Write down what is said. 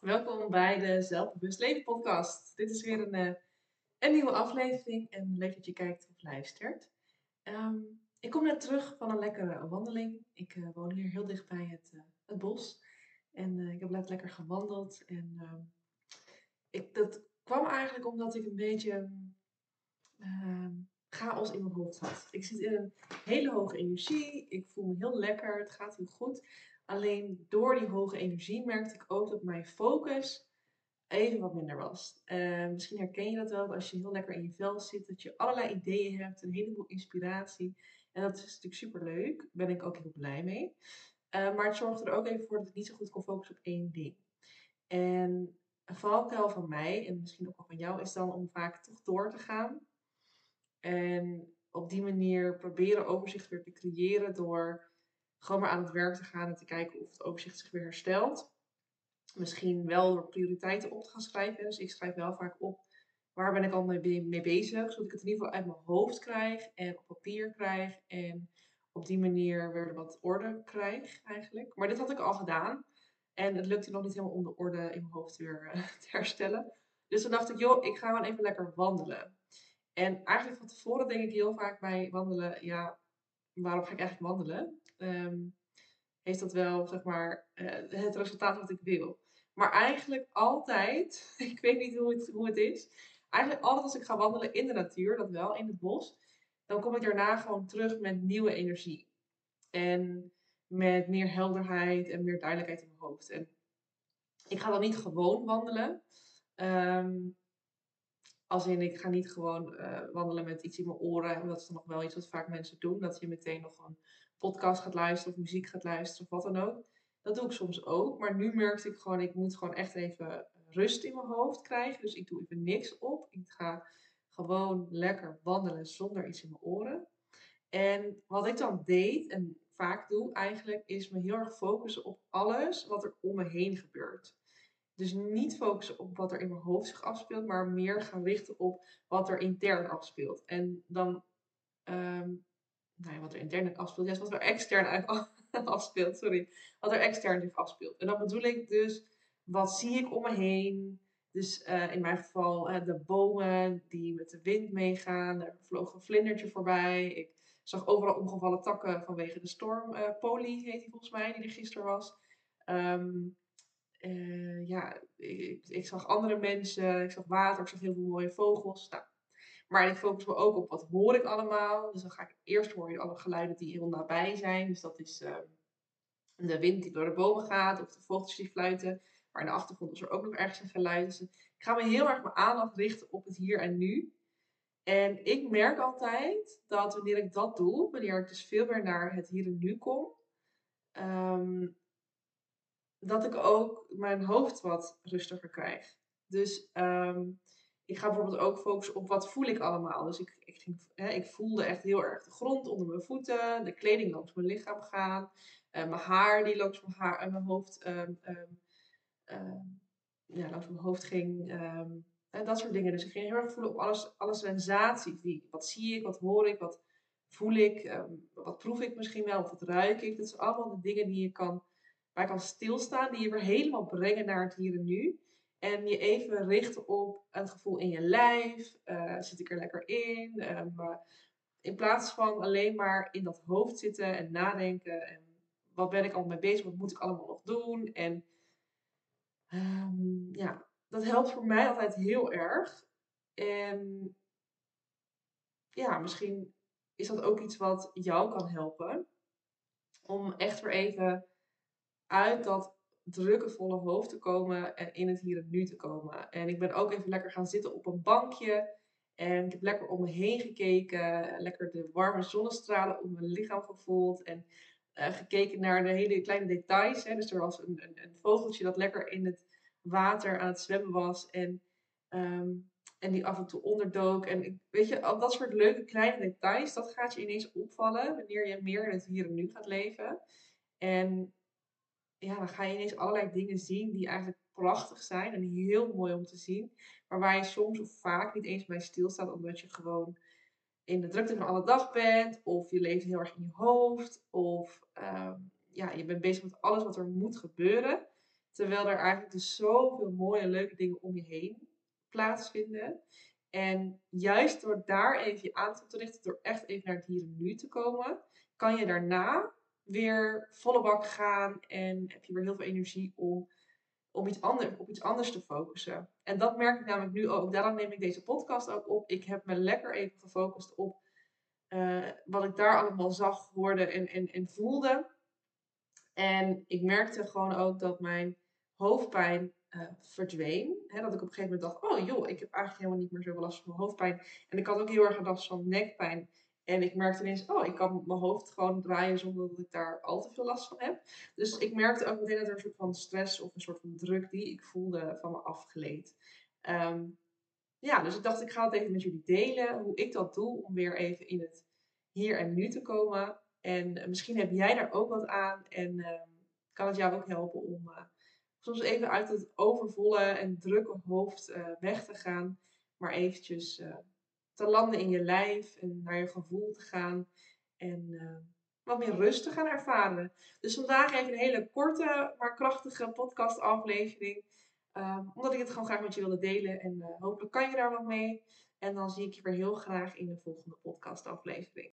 Welkom bij de Zelfbewust Leven podcast. Dit is weer een, eh, een nieuwe aflevering en leuk dat je kijkt of luistert. Ehm, ik kom net terug van een lekkere wandeling. Ik eh, woon hier heel dicht bij het, eh, het bos en ik heb net lekker gewandeld. En ehm, ik, dat kwam eigenlijk omdat ik een beetje ehm, chaos in mijn hoofd had. Ik zit in een hele hoge energie, ik voel me heel lekker, het gaat heel goed. Alleen door die hoge energie merkte ik ook dat mijn focus even wat minder was. Uh, misschien herken je dat wel, als je heel lekker in je vel zit, dat je allerlei ideeën hebt, een heleboel inspiratie. En dat is natuurlijk super leuk. Daar ben ik ook heel blij mee. Uh, maar het zorgde er ook even voor dat ik niet zo goed kon focussen op één ding. En een valkuil van mij, en misschien ook wel van jou, is dan om vaak toch door te gaan. En op die manier proberen overzicht weer te creëren door gewoon maar aan het werk te gaan en te kijken of het overzicht zich weer herstelt. Misschien wel door prioriteiten op te gaan schrijven. Dus ik schrijf wel vaak op waar ben ik al mee, bezig, zodat ik het in ieder geval uit mijn hoofd krijg en op papier krijg. En op die manier weer wat orde krijg eigenlijk. Maar dit had ik al gedaan. En het lukte nog niet helemaal om de orde in mijn hoofd weer uh, te herstellen. Dus toen dacht ik, joh, ik ga gewoon even lekker wandelen. En eigenlijk van tevoren denk ik heel vaak bij wandelen, ja, waarom ga ik eigenlijk wandelen? um, heeft dat wel, zeg maar, uh, het resultaat wat ik wil. Maar eigenlijk altijd, ik weet niet hoe het, hoe het is, eigenlijk altijd als ik ga wandelen in de natuur, dat wel, in het bos, dan kom ik daarna gewoon terug met nieuwe energie. En met meer helderheid en meer duidelijkheid in mijn hoofd. En ik ga dan niet gewoon wandelen. Um, als in, ik ga niet gewoon uh, wandelen met iets in mijn oren. En dat is nog wel iets wat vaak mensen doen. Dat je meteen nog een podcast gaat luisteren of muziek gaat luisteren of wat dan ook. Dat doe ik soms ook. Maar nu merkte ik gewoon, ik moet gewoon echt even rust in mijn hoofd krijgen. Dus ik doe even niks op. Ik ga gewoon lekker wandelen zonder iets in mijn oren. En wat ik dan deed en vaak doe eigenlijk, is me heel erg focussen op alles wat er om me heen gebeurt. Dus niet focussen op wat er in mijn hoofd zich afspeelt, maar meer gaan richten op wat er intern afspeelt. En dan um, nou ja, wat er intern afspeelt, ja, wat er extern afspeelt, sorry. Wat er extern zich afspeelt. En dan bedoel ik dus, wat zie ik om me heen? Dus uh, in mijn geval uh, de bomen die met de wind meegaan. Er vloog een vlindertje voorbij. Ik zag overal omgevallen takken vanwege de storm. Uh, Polly heet die volgens mij, die er gisteren was. Um, ja, ik, zag andere mensen. Ik zag water. Ik zag heel veel mooie vogels. Nou, maar ik focus me ook op wat hoor ik allemaal. Dus dan ga ik eerst hoor je alle geluiden die heel nabij zijn. Dus dat is uh, de wind die door de bomen gaat of de vogeltjes die fluiten. Maar in de achtergrond is er ook nog ergens een geluid. Dus ik ga me heel erg mijn aandacht richten op het hier en nu. En ik merk altijd dat wanneer ik dat doe, wanneer ik dus veel meer naar het hier en nu kom, dat ik ook mijn hoofd wat rustiger krijg. Dus um, ik ga bijvoorbeeld ook focussen op wat voel ik allemaal. Dus ik, ik, hè, ik voelde echt heel erg de grond onder mijn voeten, de kleding langs mijn lichaam gaan, uh, mijn haar die langs mijn, haar, en mijn hoofd, um, um, ja, langs mijn hoofd ging. en dat soort dingen. Dus ik ging heel erg voelen op alles, alle sensaties. Die, wat zie ik, wat hoor ik, wat voel ik, wat proef ik misschien wel, of wat ruik ik. Dat zijn allemaal de dingen die je kan, waar kan stilstaan, die je weer helemaal brengen naar het hier en nu. En je even richten op het gevoel in je lijf. Uh, zit ik er lekker in? Um, in plaats van alleen maar in dat hoofd zitten en nadenken. En wat ben ik allemaal mee bezig? Wat moet ik allemaal nog doen? En um, ja, dat helpt voor mij altijd heel erg. En ja, misschien is dat ook iets wat jou kan helpen. Om echt weer even uit dat drukke, volle hoofd te komen en in het hier en nu te komen. En ik ben ook even lekker gaan zitten op een bankje. En ik heb lekker om me heen gekeken. Lekker de warme zonnestralen op mijn lichaam gevoeld. En uh, gekeken naar de hele kleine details. Hè. Dus er was een, een, een, vogeltje dat lekker in het water aan het zwemmen was. En, um, en die af en toe onderdook. En ik, weet je, al dat soort leuke kleine details, dat gaat je ineens opvallen wanneer je meer in het hier en nu gaat leven. En ja, dan ga je ineens allerlei dingen zien die eigenlijk prachtig zijn en heel mooi om te zien. Maar waar je soms of vaak niet eens bij stilstaat, omdat je gewoon in de drukte van alle dag bent. Of je leeft heel erg in je hoofd. Of um, ja, je bent bezig met alles wat er moet gebeuren. Terwijl er eigenlijk dus zoveel mooie en leuke dingen om je heen plaatsvinden. En juist door daar even je aandacht op te richten, door echt even naar het hier nu te komen, kan je daarna weer volle bak gaan en heb je weer heel veel energie om, om iets anders, op iets anders te focussen. En dat merk ik namelijk nu ook. Daarom neem ik deze podcast ook op. Ik heb me lekker even gefocust op uh, wat ik daar allemaal zag, hoorde en, en, en voelde. En ik merkte gewoon ook dat mijn hoofdpijn uh, verdween. Hè, dat ik op een gegeven moment dacht, oh joh, ik heb eigenlijk helemaal niet meer zoveel last van mijn hoofdpijn. En ik had ook heel erg last van nekpijn. En ik merkte ineens, oh, ik kan mijn hoofd gewoon draaien zonder dat ik daar al te veel last van heb. Dus ik merkte ook meteen dat er een soort van stress of een soort van druk die ik voelde van me afgeleed. Um, ja, dus ik dacht, ik ga het even met jullie delen, hoe ik dat doe om weer even in het hier en nu te komen. En uh, misschien heb jij daar ook wat aan en uh, kan het jou ook helpen om uh, soms even uit het overvolle en drukke hoofd uh, weg te gaan, maar eventjes te landen in je lijf en naar je gevoel te gaan en wat meer rust te gaan ervaren. Dus vandaag even een hele korte, maar krachtige podcast aflevering. Um, omdat ik het gewoon graag met je wilde delen. En uh, hopelijk kan je daar wat mee. En dan zie ik je weer heel graag in de volgende podcast aflevering.